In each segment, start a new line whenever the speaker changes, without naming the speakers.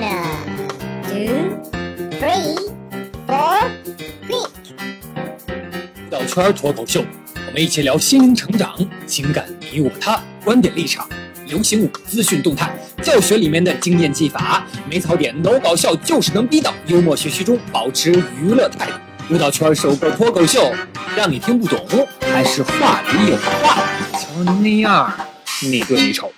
One, two, three, four, click.
舞蹈圈脱口秀，我们一起聊心灵成长、情感你我他、观点立场、流行舞资讯动态、教学里面的经验技法，没槽点，no 搞笑，就是能逼到幽默学习中保持娱乐态度。舞蹈圈首个脱口秀，让你听不懂，还是话里有话。瞧您那样，你对你丑。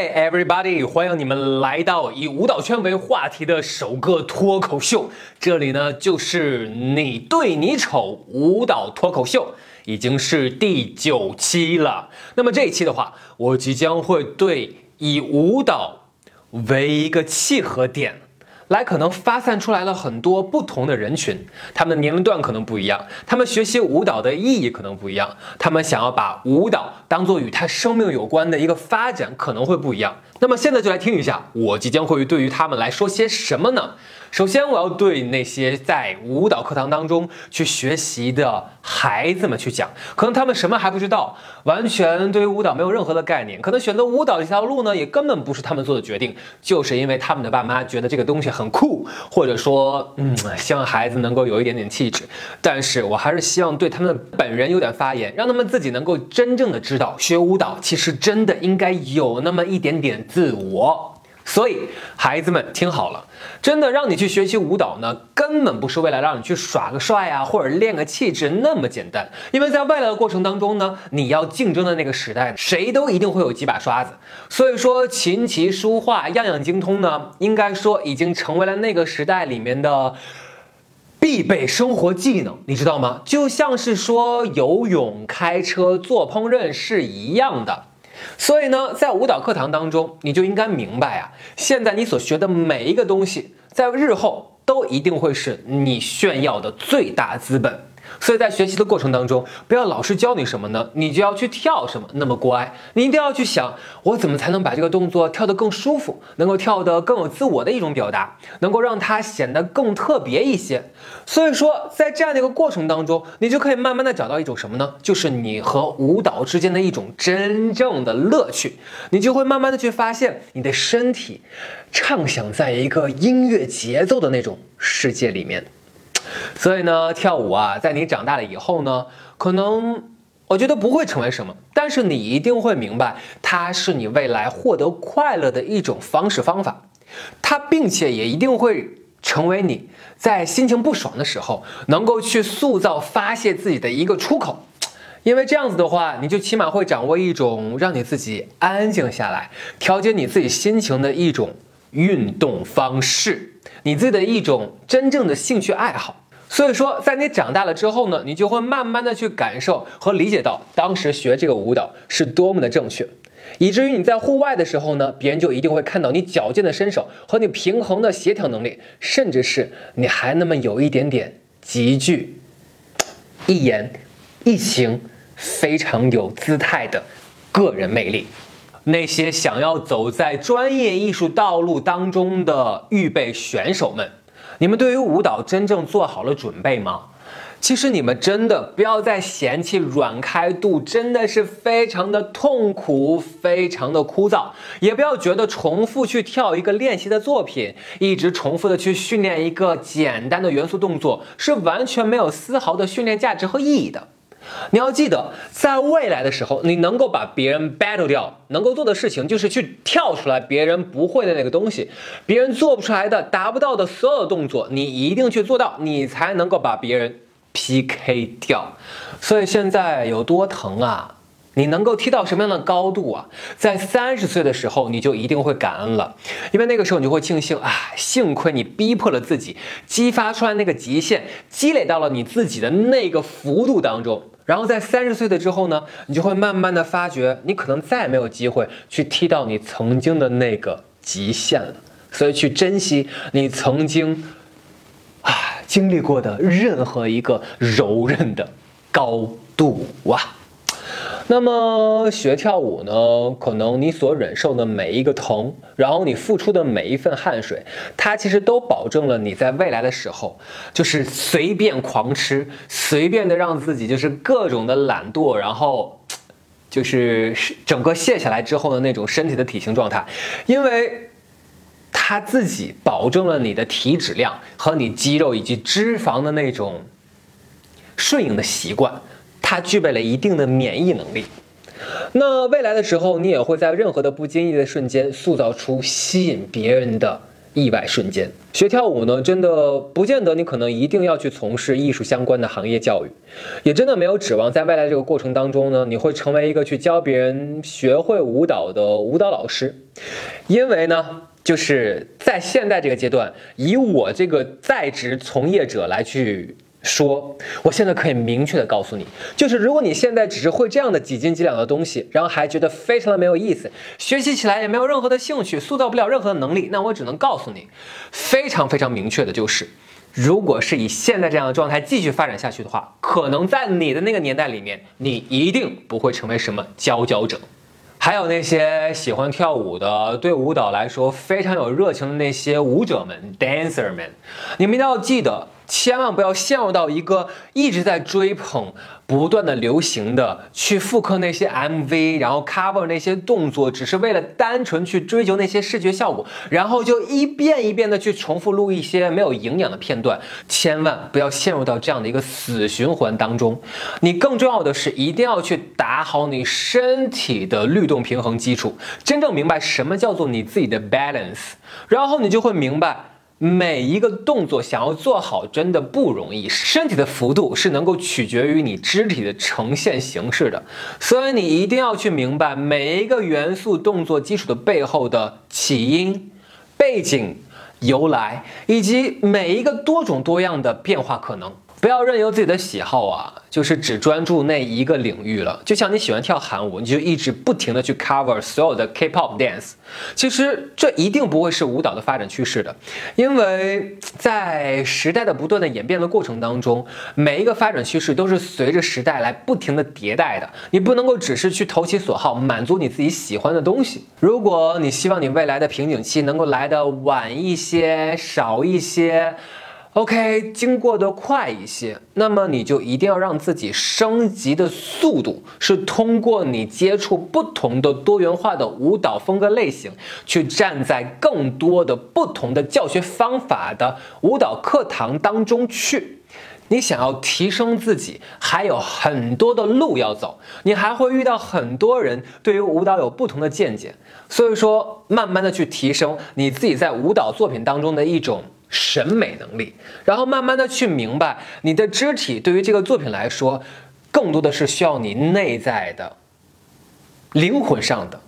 Hi everybody，欢迎你们来到以舞蹈圈为话题的首个脱口秀。这里呢就是你对你丑舞蹈脱口秀，已经是第九期了。那么这一期的话，我即将会对以舞蹈为一个契合点。来，可能发散出来了很多不同的人群，他们的年龄段可能不一样，他们学习舞蹈的意义可能不一样，他们想要把舞蹈当做与他生命有关的一个发展可能会不一样。那么现在就来听一下，我即将会对于他们来说些什么呢？首先，我要对那些在舞蹈课堂当中去学习的孩子们去讲，可能他们什么还不知道，完全对于舞蹈没有任何的概念，可能选择舞蹈这条路呢，也根本不是他们做的决定，就是因为他们的爸妈觉得这个东西很酷，或者说，嗯，希望孩子能够有一点点气质。但是我还是希望对他们的本人有点发言，让他们自己能够真正的知道，学舞蹈其实真的应该有那么一点点自我。所以，孩子们听好了，真的让你去学习舞蹈呢，根本不是为了让你去耍个帅啊，或者练个气质那么简单。因为在未来的过程当中呢，你要竞争的那个时代，谁都一定会有几把刷子。所以说，琴棋书画样样精通呢，应该说已经成为了那个时代里面的。必备生活技能，你知道吗？就像是说游泳、开车、做烹饪是一样的。所以呢，在舞蹈课堂当中，你就应该明白啊，现在你所学的每一个东西，在日后都一定会是你炫耀的最大资本。所以在学习的过程当中，不要老师教你什么呢，你就要去跳什么那么乖。你一定要去想，我怎么才能把这个动作跳得更舒服，能够跳得更有自我的一种表达，能够让它显得更特别一些。所以说，在这样的一个过程当中，你就可以慢慢的找到一种什么呢？就是你和舞蹈之间的一种真正的乐趣。你就会慢慢的去发现，你的身体畅想在一个音乐节奏的那种世界里面。所以呢，跳舞啊，在你长大了以后呢，可能我觉得不会成为什么，但是你一定会明白，它是你未来获得快乐的一种方式方法，它并且也一定会成为你在心情不爽的时候，能够去塑造发泄自己的一个出口。因为这样子的话，你就起码会掌握一种让你自己安静下来、调节你自己心情的一种运动方式，你自己的一种真正的兴趣爱好。所以说，在你长大了之后呢，你就会慢慢的去感受和理解到当时学这个舞蹈是多么的正确，以至于你在户外的时候呢，别人就一定会看到你矫健的身手和你平衡的协调能力，甚至是你还那么有一点点极具一言一行非常有姿态的个人魅力。那些想要走在专业艺术道路当中的预备选手们。你们对于舞蹈真正做好了准备吗？其实你们真的不要再嫌弃软开度，真的是非常的痛苦，非常的枯燥。也不要觉得重复去跳一个练习的作品，一直重复的去训练一个简单的元素动作，是完全没有丝毫的训练价值和意义的。你要记得，在未来的时候，你能够把别人 battle 掉，能够做的事情就是去跳出来别人不会的那个东西，别人做不出来的、达不到的所有动作，你一定去做到，你才能够把别人 PK 掉。所以现在有多疼啊！你能够踢到什么样的高度啊？在三十岁的时候，你就一定会感恩了，因为那个时候你就会庆幸啊，幸亏你逼迫了自己，激发出来那个极限，积累到了你自己的那个幅度当中。然后在三十岁的之后呢，你就会慢慢的发觉，你可能再也没有机会去踢到你曾经的那个极限了。所以去珍惜你曾经啊经历过的任何一个柔韧的高度啊。那么学跳舞呢，可能你所忍受的每一个疼，然后你付出的每一份汗水，它其实都保证了你在未来的时候，就是随便狂吃，随便的让自己就是各种的懒惰，然后就是整个卸下来之后的那种身体的体型状态，因为。它自己保证了你的体脂量和你肌肉以及脂肪的那种顺应的习惯，它具备了一定的免疫能力。那未来的时候，你也会在任何的不经意的瞬间塑造出吸引别人的意外瞬间。学跳舞呢，真的不见得你可能一定要去从事艺术相关的行业教育，也真的没有指望在未来这个过程当中呢，你会成为一个去教别人学会舞蹈的舞蹈老师，因为呢。就是在现在这个阶段，以我这个在职从业者来去说，我现在可以明确的告诉你，就是如果你现在只是会这样的几斤几两的东西，然后还觉得非常的没有意思，学习起来也没有任何的兴趣，塑造不了任何的能力，那我只能告诉你，非常非常明确的就是，如果是以现在这样的状态继续发展下去的话，可能在你的那个年代里面，你一定不会成为什么佼佼者。还有那些喜欢跳舞的，对舞蹈来说非常有热情的那些舞者们，dancer 们，你们一定要记得。千万不要陷入到一个一直在追捧、不断的流行的去复刻那些 MV，然后 cover 那些动作，只是为了单纯去追求那些视觉效果，然后就一遍一遍的去重复录一些没有营养的片段。千万不要陷入到这样的一个死循环当中。你更重要的是，一定要去打好你身体的律动平衡基础，真正明白什么叫做你自己的 balance，然后你就会明白。每一个动作想要做好真的不容易，身体的幅度是能够取决于你肢体的呈现形式的，所以你一定要去明白每一个元素动作基础的背后的起因、背景、由来，以及每一个多种多样的变化可能。不要任由自己的喜好啊，就是只专注那一个领域了。就像你喜欢跳韩舞，你就一直不停的去 cover 所有的 K-pop dance。其实这一定不会是舞蹈的发展趋势的，因为在时代的不断的演变的过程当中，每一个发展趋势都是随着时代来不停的迭代的。你不能够只是去投其所好，满足你自己喜欢的东西。如果你希望你未来的瓶颈期能够来的晚一些、少一些。OK，经过的快一些，那么你就一定要让自己升级的速度是通过你接触不同的多元化的舞蹈风格类型，去站在更多的不同的教学方法的舞蹈课堂当中去。你想要提升自己，还有很多的路要走，你还会遇到很多人对于舞蹈有不同的见解，所以说慢慢的去提升你自己在舞蹈作品当中的一种。审美能力，然后慢慢的去明白，你的肢体对于这个作品来说，更多的是需要你内在的灵魂上的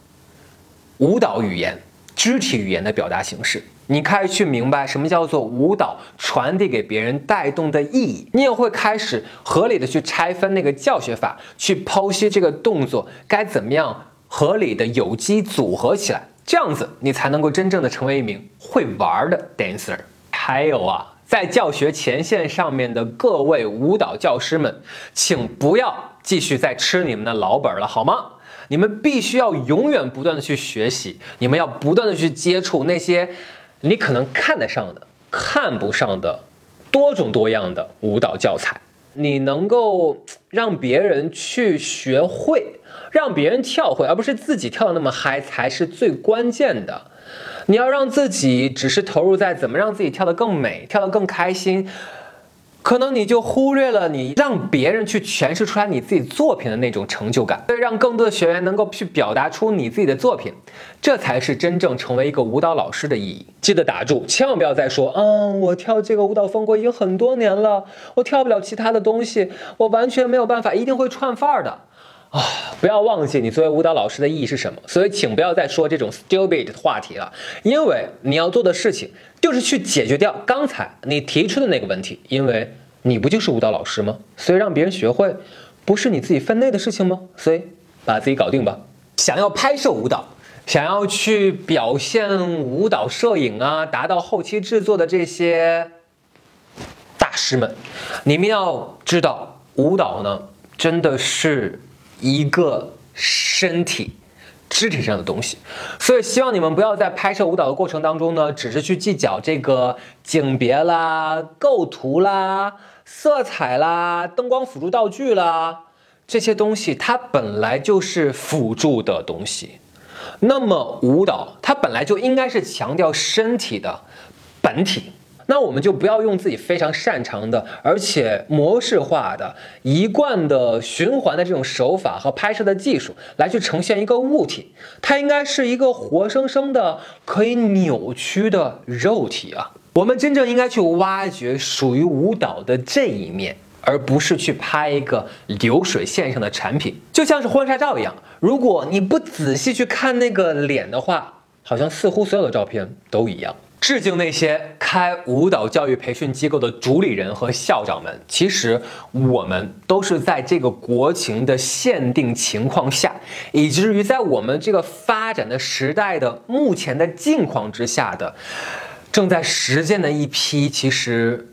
舞蹈语言、肢体语言的表达形式。你开始去明白什么叫做舞蹈传递给别人带动的意义，你也会开始合理的去拆分那个教学法，去剖析这个动作该怎么样合理的有机组合起来，这样子你才能够真正的成为一名会玩的 dancer。还有啊，在教学前线上面的各位舞蹈教师们，请不要继续再吃你们的老本了，好吗？你们必须要永远不断的去学习，你们要不断的去接触那些你可能看得上的、看不上的多种多样的舞蹈教材。你能够让别人去学会，让别人跳会，而不是自己跳的那么嗨，才是最关键的。你要让自己只是投入在怎么让自己跳得更美、跳得更开心，可能你就忽略了你让别人去诠释出来你自己作品的那种成就感。所以，让更多的学员能够去表达出你自己的作品，这才是真正成为一个舞蹈老师的意义。记得打住，千万不要再说，嗯，我跳这个舞蹈风格已经很多年了，我跳不了其他的东西，我完全没有办法，一定会串范儿的。啊，不要忘记你作为舞蹈老师的意义是什么。所以，请不要再说这种 stupid 的话题了，因为你要做的事情就是去解决掉刚才你提出的那个问题。因为你不就是舞蹈老师吗？所以让别人学会，不是你自己分内的事情吗？所以把自己搞定吧。想要拍摄舞蹈，想要去表现舞蹈摄影啊，达到后期制作的这些大师们，你们要知道，舞蹈呢，真的是。一个身体、肢体上的东西，所以希望你们不要在拍摄舞蹈的过程当中呢，只是去计较这个景别啦、构图啦、色彩啦、灯光辅助道具啦这些东西，它本来就是辅助的东西。那么舞蹈它本来就应该是强调身体的本体。那我们就不要用自己非常擅长的，而且模式化的、一贯的循环的这种手法和拍摄的技术来去呈现一个物体，它应该是一个活生生的、可以扭曲的肉体啊！我们真正应该去挖掘属于舞蹈的这一面，而不是去拍一个流水线上的产品，就像是婚纱照一样。如果你不仔细去看那个脸的话，好像似乎所有的照片都一样。致敬那些开舞蹈教育培训机构的主理人和校长们。其实我们都是在这个国情的限定情况下，以至于在我们这个发展的时代的目前的境况之下的，正在实践的一批其实。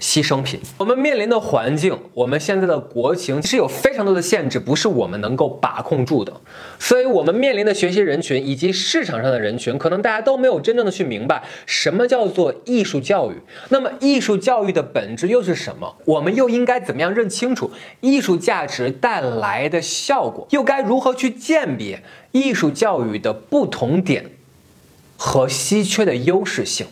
牺牲品，我们面临的环境，我们现在的国情其实有非常多的限制，不是我们能够把控住的。所以，我们面临的学习人群以及市场上的人群，可能大家都没有真正的去明白什么叫做艺术教育。那么，艺术教育的本质又是什么？我们又应该怎么样认清楚艺术价值带来的效果？又该如何去鉴别艺术教育的不同点和稀缺的优势性？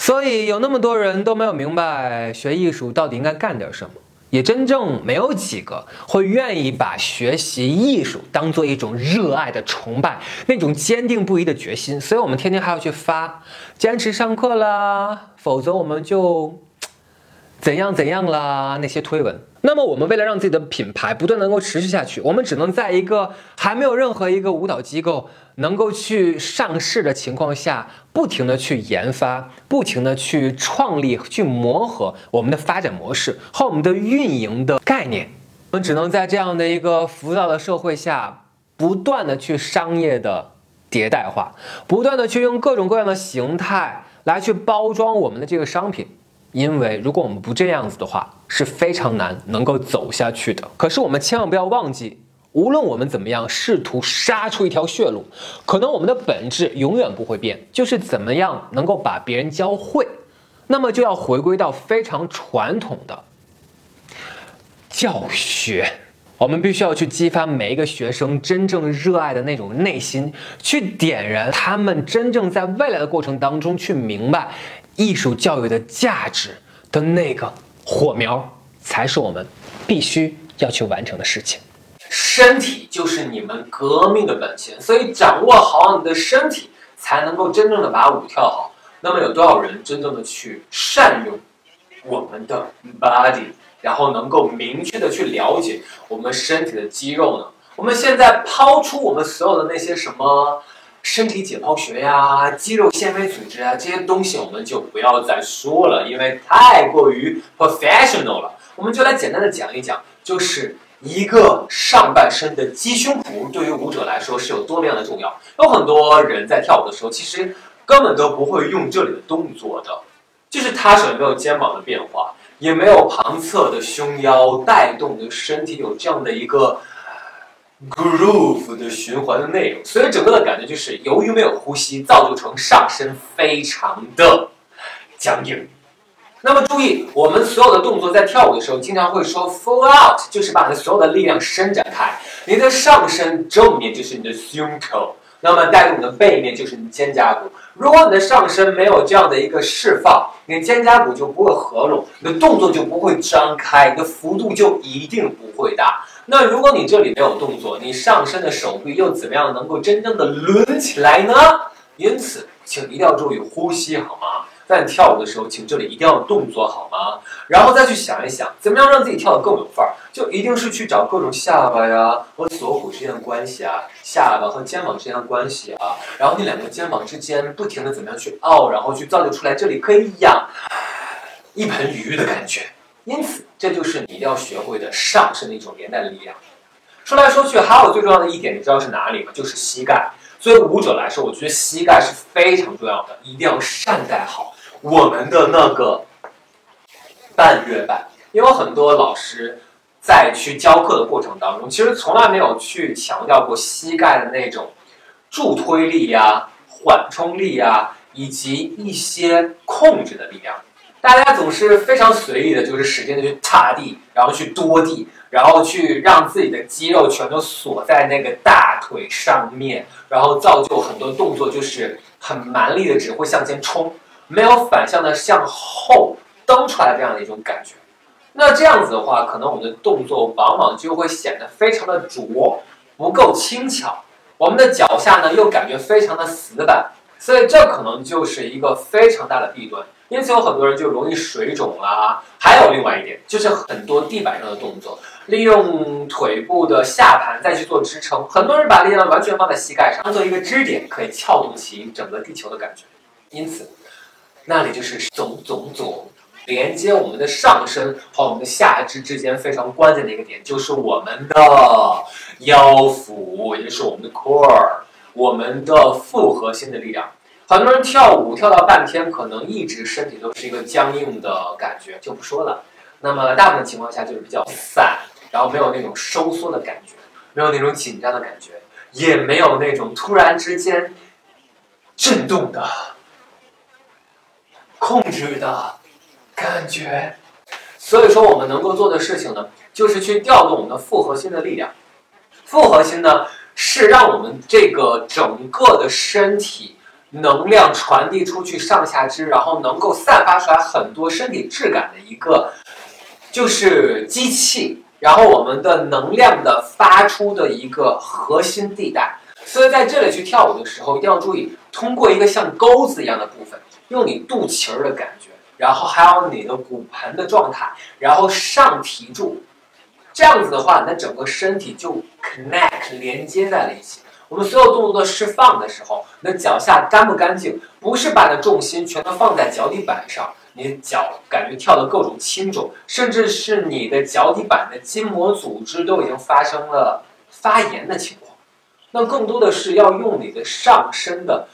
所以有那么多人都没有明白学艺术到底应该干点什么，也真正没有几个会愿意把学习艺术当做一种热爱的崇拜，那种坚定不移的决心。所以我们天天还要去发，坚持上课啦，否则我们就。怎样怎样啦？那些推文。那么我们为了让自己的品牌不断能够持续下去，我们只能在一个还没有任何一个舞蹈机构能够去上市的情况下，不停的去研发，不停的去创立、去磨合我们的发展模式和我们的运营的概念。我们只能在这样的一个浮躁的社会下，不断的去商业的迭代化，不断的去用各种各样的形态来去包装我们的这个商品。因为如果我们不这样子的话，是非常难能够走下去的。可是我们千万不要忘记，无论我们怎么样试图杀出一条血路，可能我们的本质永远不会变，就是怎么样能够把别人教会。那么就要回归到非常传统的教学，我们必须要去激发每一个学生真正热爱的那种内心，去点燃他们真正在未来的过程当中去明白。艺术教育的价值的那个火苗，才是我们必须要去完成的事情。身体就是你们革命的本钱，所以掌握好你的身体，才能够真正的把舞跳好。那么，有多少人真正的去善用我们的 body，然后能够明确的去了解我们身体的肌肉呢？我们现在抛出我们所有的那些什么？身体解剖学呀，肌肉纤维组织啊，这些东西我们就不要再说了，因为太过于 professional 了。我们就来简单的讲一讲，就是一个上半身的鸡胸脯对于舞者来说是有多么样的重要。有很多人在跳舞的时候，其实根本都不会用这里的动作的，就是他手没有肩膀的变化，也没有旁侧的胸腰带动的身体有这样的一个。Groove 的循环的内容，所以整个的感觉就是由于没有呼吸，造就成上身非常的僵硬。那么注意，我们所有的动作在跳舞的时候，经常会说 full out，就是把你所有的力量伸展开。你的上身正面就是你的胸口，那么带动你的背面就是你的肩胛骨。如果你的上身没有这样的一个释放，你的肩胛骨就不会合拢，你的动作就不会张开，你的幅度就一定不会大。那如果你这里没有动作，你上身的手臂又怎么样能够真正的抡起来呢？因此，请一定要注意呼吸，好吗？在你跳舞的时候，请这里一定要动作，好吗？然后再去想一想，怎么样让自己跳得更有范儿，就一定是去找各种下巴呀和锁骨之间的关系啊，下巴和肩膀之间的关系啊，然后你两个肩膀之间不停的怎么样去凹，然后去造就出来这里可以养一盆鱼的感觉。因此，这就是你一定要学会的上身的一种连带的力量。说来说去，还有最重要的一点，你知道是哪里吗？就是膝盖。作为舞者来说，我觉得膝盖是非常重要的，一定要善待好我们的那个半月板。因为很多老师在去教课的过程当中，其实从来没有去强调过膝盖的那种助推力呀、缓冲力呀，以及一些控制的力量。大家总是非常随意的，就是使劲的去踏地，然后去多地，然后去让自己的肌肉全都锁在那个大腿上面，然后造就很多动作就是很蛮力的，只会向前冲，没有反向的向后蹬出来这样的一种感觉。那这样子的话，可能我们的动作往往就会显得非常的拙，不够轻巧。我们的脚下呢，又感觉非常的死板，所以这可能就是一个非常大的弊端。因此有很多人就容易水肿啦。还有另外一点，就是很多地板上的动作，利用腿部的下盘再去做支撑。很多人把力量完全放在膝盖上，当做一个支点，可以撬动起整个地球的感觉。因此，那里就是总总总。连接我们的上身和我们的下肢之间非常关键的一个点，就是我们的腰腹，也就是我们的 core，我们的复合心的力量。很多人跳舞跳到半天，可能一直身体都是一个僵硬的感觉，就不说了。那么大部分情况下就是比较散，然后没有那种收缩的感觉，没有那种紧张的感觉，也没有那种突然之间震动的、控制的。感觉，所以说我们能够做的事情呢，就是去调动我们的复合心的力量。复合心呢，是让我们这个整个的身体能量传递出去上下肢，然后能够散发出来很多身体质感的一个，就是机器。然后我们的能量的发出的一个核心地带。所以在这里去跳舞的时候，一定要注意，通过一个像钩子一样的部分，用你肚脐儿的感觉。然后还有你的骨盆的状态，然后上提住，这样子的话，你的整个身体就 connect 连接在了一起。我们所有动作的释放的时候，你的脚下干不干净？不是把你的重心全都放在脚底板上，你的脚感觉跳的各种轻重，甚至是你的脚底板的筋膜组织都已经发生了发炎的情况。那更多的是要用你的上身的。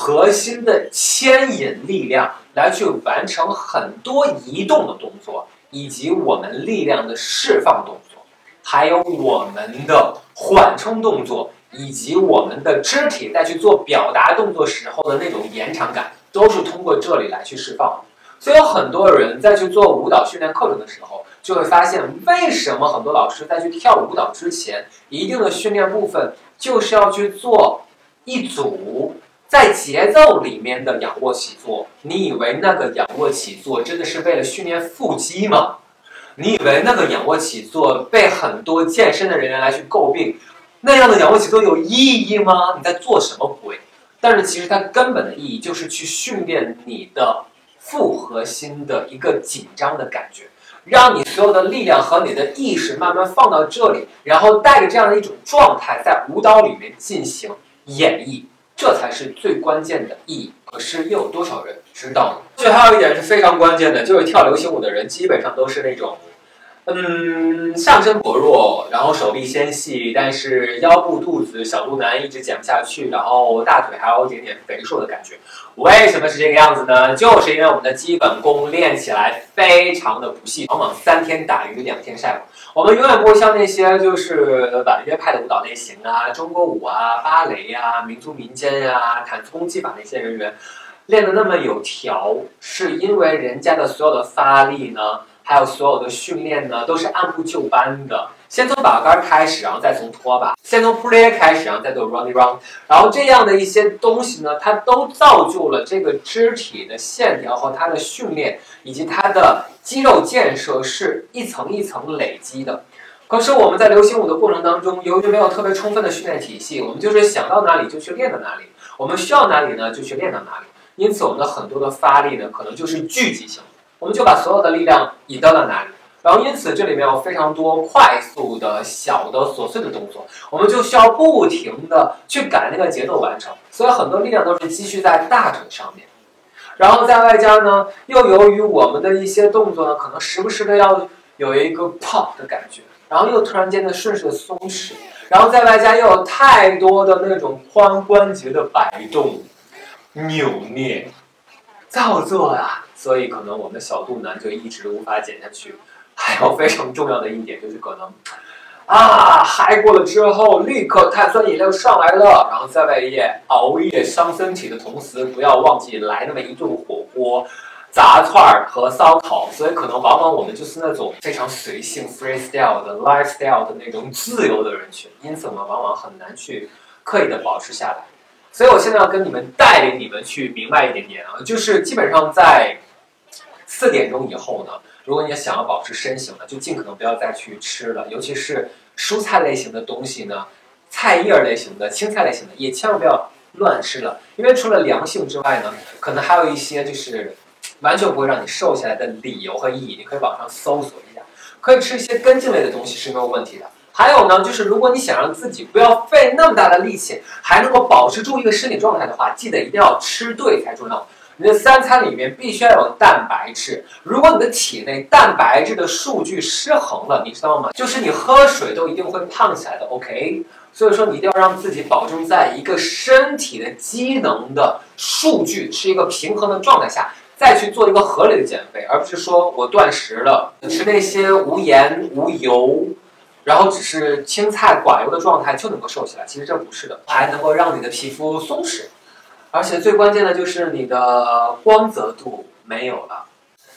核心的牵引力量来去完成很多移动的动作，以及我们力量的释放动作，还有我们的缓冲动作，以及我们的肢体在去做表达动作时候的那种延长感，都是通过这里来去释放。所以有很多人在去做舞蹈训练课程的时候，就会发现为什么很多老师在去跳舞蹈之前，一定的训练部分就是要去做一组。在节奏里面的仰卧起坐，你以为那个仰卧起坐真的是为了训练腹肌吗？你以为那个仰卧起坐被很多健身的人员来去诟病，那样的仰卧起坐有意义吗？你在做什么鬼？但是其实它根本的意义就是去训练你的复合心的一个紧张的感觉，让你所有的力量和你的意识慢慢放到这里，然后带着这样的一种状态在舞蹈里面进行演绎。这才是最关键的意义，可是又有多少人知道呢？最后还有一点是非常关键的，就是跳流行舞的人基本上都是那种。嗯，上身薄弱，然后手臂纤细，但是腰部、肚子、小肚腩一直减不下去，然后大腿还有一点点肥硕的感觉。为什么是这个样子呢？就是因为我们的基本功练起来非常的不细，往往三天打鱼两天晒网。我们永远不会像那些就是婉约派的舞蹈类型啊，中国舞啊、芭蕾呀、民族民间呀、坦子功技法那些人员练的那么有条，是因为人家的所有的发力呢。还有所有的训练呢，都是按部就班的，先从把杆开始，然后再从拖把，先从 play 开始，然后再做 running run，然后这样的一些东西呢，它都造就了这个肢体的线条和它的训练以及它的肌肉建设是一层一层累积的。可是我们在流行舞的过程当中，由于没有特别充分的训练体系，我们就是想到哪里就去练到哪里，我们需要哪里呢就去练到哪里，因此我们的很多的发力呢，可能就是聚集性。我们就把所有的力量移到了哪里，然后因此这里面有非常多快速的小的琐碎的动作，我们就需要不停的去赶那个节奏完成，所以很多力量都是积蓄在大腿上面，然后在外加呢，又由于我们的一些动作呢，可能时不时的要有一个 pop 的感觉，然后又突然间的顺势的松弛，然后在外加又有太多的那种髋关节的摆动、扭捏、造作啊。所以可能我们的小肚腩就一直无法减下去，还有非常重要的一点就是可能，啊，嗨过了之后立刻碳酸饮料上来了，然后在外夜熬夜伤身体的同时，不要忘记来那么一顿火锅，炸串儿和烧烤，所以可能往往我们就是那种非常随性 freestyle 的 lifestyle 的那种自由的人群，因此我们往往很难去刻意的保持下来。所以我现在要跟你们带领你们去明白一点点啊，就是基本上在四点钟以后呢，如果你想要保持身形呢，就尽可能不要再去吃了，尤其是蔬菜类型的东西呢，菜叶类型的、青菜类型的，也千万不要乱吃了，因为除了凉性之外呢，可能还有一些就是完全不会让你瘦下来的理由和意义。你可以网上搜索一下，可以吃一些根茎类的东西是没有问题的。还有呢，就是如果你想让自己不要费那么大的力气，还能够保持住一个身体状态的话，记得一定要吃对才重要。你的三餐里面必须要有蛋白质。如果你的体内蛋白质的数据失衡了，你知道吗？就是你喝水都一定会胖起来的。OK，所以说你一定要让自己保证在一个身体的机能的数据是一个平衡的状态下，再去做一个合理的减肥，而不是说我断食了，吃那些无盐无油。然后只是青菜寡油的状态就能够瘦起来，其实这不是的，还能够让你的皮肤松弛，而且最关键的就是你的光泽度没有了，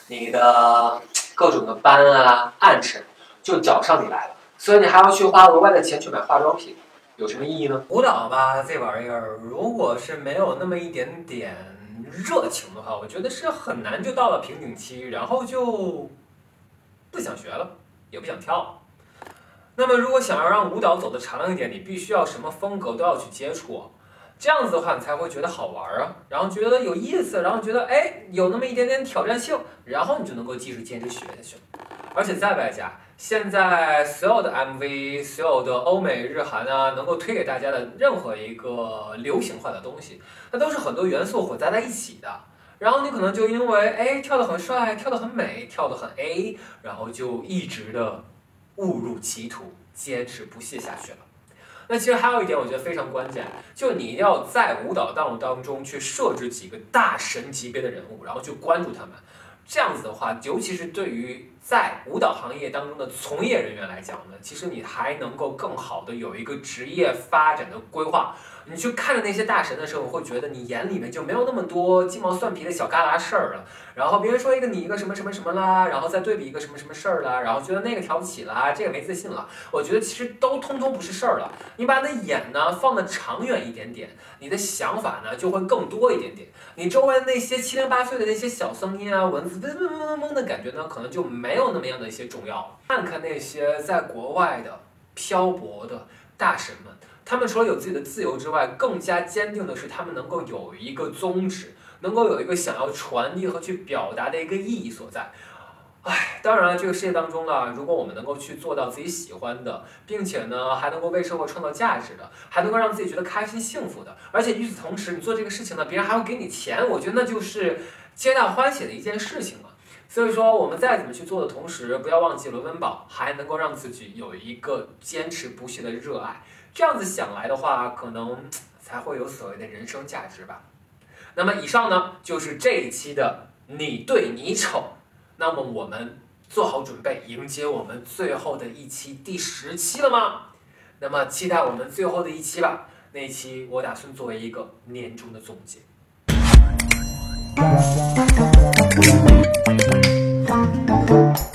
你的各种的斑啊、暗沉就找上你来了，所以你还要去花额外的钱去买化妆品，有什么意义呢？舞蹈吧，这玩意儿如果是没有那么一点点热情的话，我觉得是很难就到了瓶颈期，然后就不想学了，也不想跳。那么，如果想要让舞蹈走得长一点，你必须要什么风格都要去接触，这样子的话，你才会觉得好玩啊，然后觉得有意思，然后觉得哎有那么一点点挑战性，然后你就能够继续坚持学下去。而且再外加，现在所有的 MV，所有的欧美日韩啊，能够推给大家的任何一个流行化的东西，那都是很多元素混杂在一起的。然后你可能就因为哎跳得很帅，跳得很美，跳得很 A，然后就一直的。误入歧途，坚持不懈下去了。那其实还有一点，我觉得非常关键，就你要在舞蹈道路当中去设置几个大神级别的人物，然后去关注他们。这样子的话，尤其是对于在舞蹈行业当中的从业人员来讲呢，其实你还能够更好的有一个职业发展的规划。你去看着那些大神的时候，会觉得你眼里面就没有那么多鸡毛蒜皮的小旮旯事儿了。然后别人说一个你一个什么什么什么啦，然后再对比一个什么什么事儿啦，然后觉得那个挑不起了，这个没自信了。我觉得其实都通通不是事儿了。你把你的眼呢放的长远一点点，你的想法呢就会更多一点点。你周围那些七零八碎的那些小声音啊，文字嗡嗡嗡嗡的感觉呢，可能就没没有那么样的一些重要。看看那些在国外的漂泊的大神们。他们除了有自己的自由之外，更加坚定的是，他们能够有一个宗旨，能够有一个想要传递和去表达的一个意义所在。唉，当然了，这个世界当中呢，如果我们能够去做到自己喜欢的，并且呢，还能够为社会创造价值的，还能够让自己觉得开心幸福的，而且与此同时，你做这个事情呢，别人还会给你钱，我觉得那就是皆大欢喜的一件事情了。所以说，我们再怎么去做的同时，不要忘记了温饱，还能够让自己有一个坚持不懈的热爱。这样子想来的话，可能才会有所谓的人生价值吧。那么以上呢，就是这一期的你对你丑。那么我们做好准备迎接我们最后的一期第十期了吗？那么期待我们最后的一期吧。那一期我打算作为一个年终的总结。花。